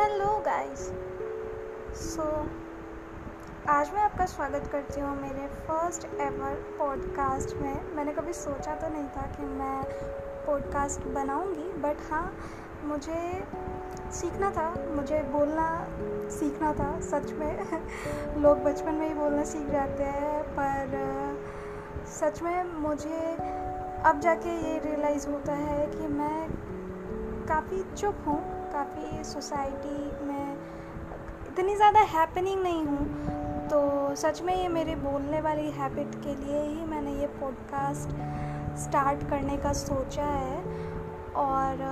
Hello guys so आज मैं आपका स्वागत करती हूँ मेरे फ़र्स्ट एवर पॉडकास्ट में. मैंने कभी सोचा तो नहीं था कि मैं पॉडकास्ट बनाऊँगी बट हाँ मुझे सीखना था. मुझे बोलना सीखना था, सच में. लोग बचपन में ही बोलना सीख जाते हैं, पर सच में मुझे अब जाके ये रियलाइज़ होता है कि मैं काफ़ी चुप हूँ. काफ़ी सोसाइटी में इतनी ज़्यादा हैपनिंग नहीं हूँ। तो सच में ये मेरे बोलने वाली हैबिट के लिए ही मैंने ये पॉडकास्ट स्टार्ट करने का सोचा है। और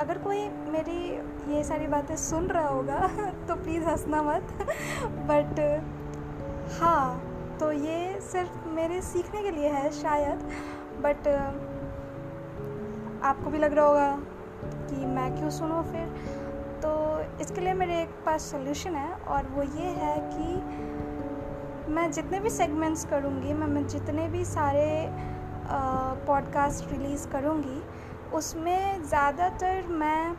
अगर कोई मेरी ये सारी बातें सुन रहा होगा तो प्लीज़ हंसना मत। बट हाँ तो ये सिर्फ़ मेरे सीखने के लिए है शायद। बट आपको भी लग रहा होगा कि मैं क्यों सुनूँ फिर? तो इसके लिए मेरे एक पास सोल्यूशन है और वो ये है कि मैं जितने भी सेगमेंट्स करूँगी, मैं जितने भी सारे पॉडकास्ट रिलीज़ करूँगी, उसमें ज़्यादातर मैं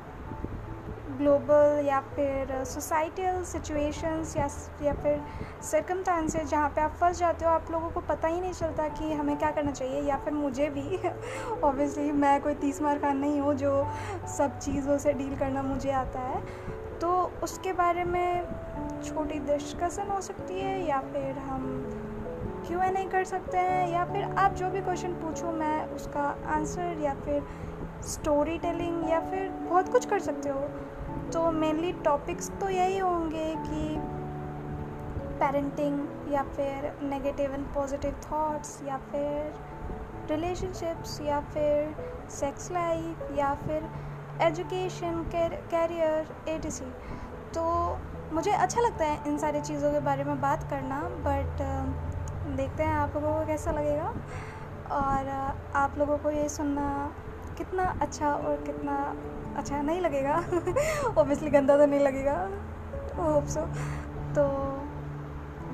ग्लोबल या फिर सोसाइटल सिचुएशंस या या फिर सर्कमटांसेस जहाँ पे आप फंस जाते हो, आप लोगों को पता ही नहीं चलता कि हमें क्या करना चाहिए या फिर मुझे भी। ऑब्वियसली मैं कोई तीस मार खान नहीं हूँ जो सब चीज़ों से डील करना मुझे आता है। तो उसके बारे में छोटी डिस्कसन हो सकती है या फिर हम क्यों नहीं कर सकते हैं या फिर आप जो भी क्वेश्चन पूछो, मैं उसका आंसर या फिर स्टोरी टेलिंग या फिर बहुत कुछ कर सकते हो। तो मेनली टॉपिक्स तो यही होंगे कि पेरेंटिंग या फिर नेगेटिव एंड पॉजिटिव थॉट्स या फिर रिलेशनशिप्स या फिर सेक्स लाइफ या फिर एजुकेशन कैरियर ए तो मुझे अच्छा लगता है इन सारी चीज़ों के बारे में बात करना बट देखते हैं आप लोगों को कैसा लगेगा और आप लोगों को ये सुनना कितना अच्छा और कितना अच्छा नहीं लगेगा। ओबियसली गंदा तो नहीं लगेगा। होप सो तो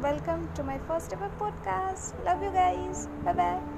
welcome to my first ever podcast love you guys bye bye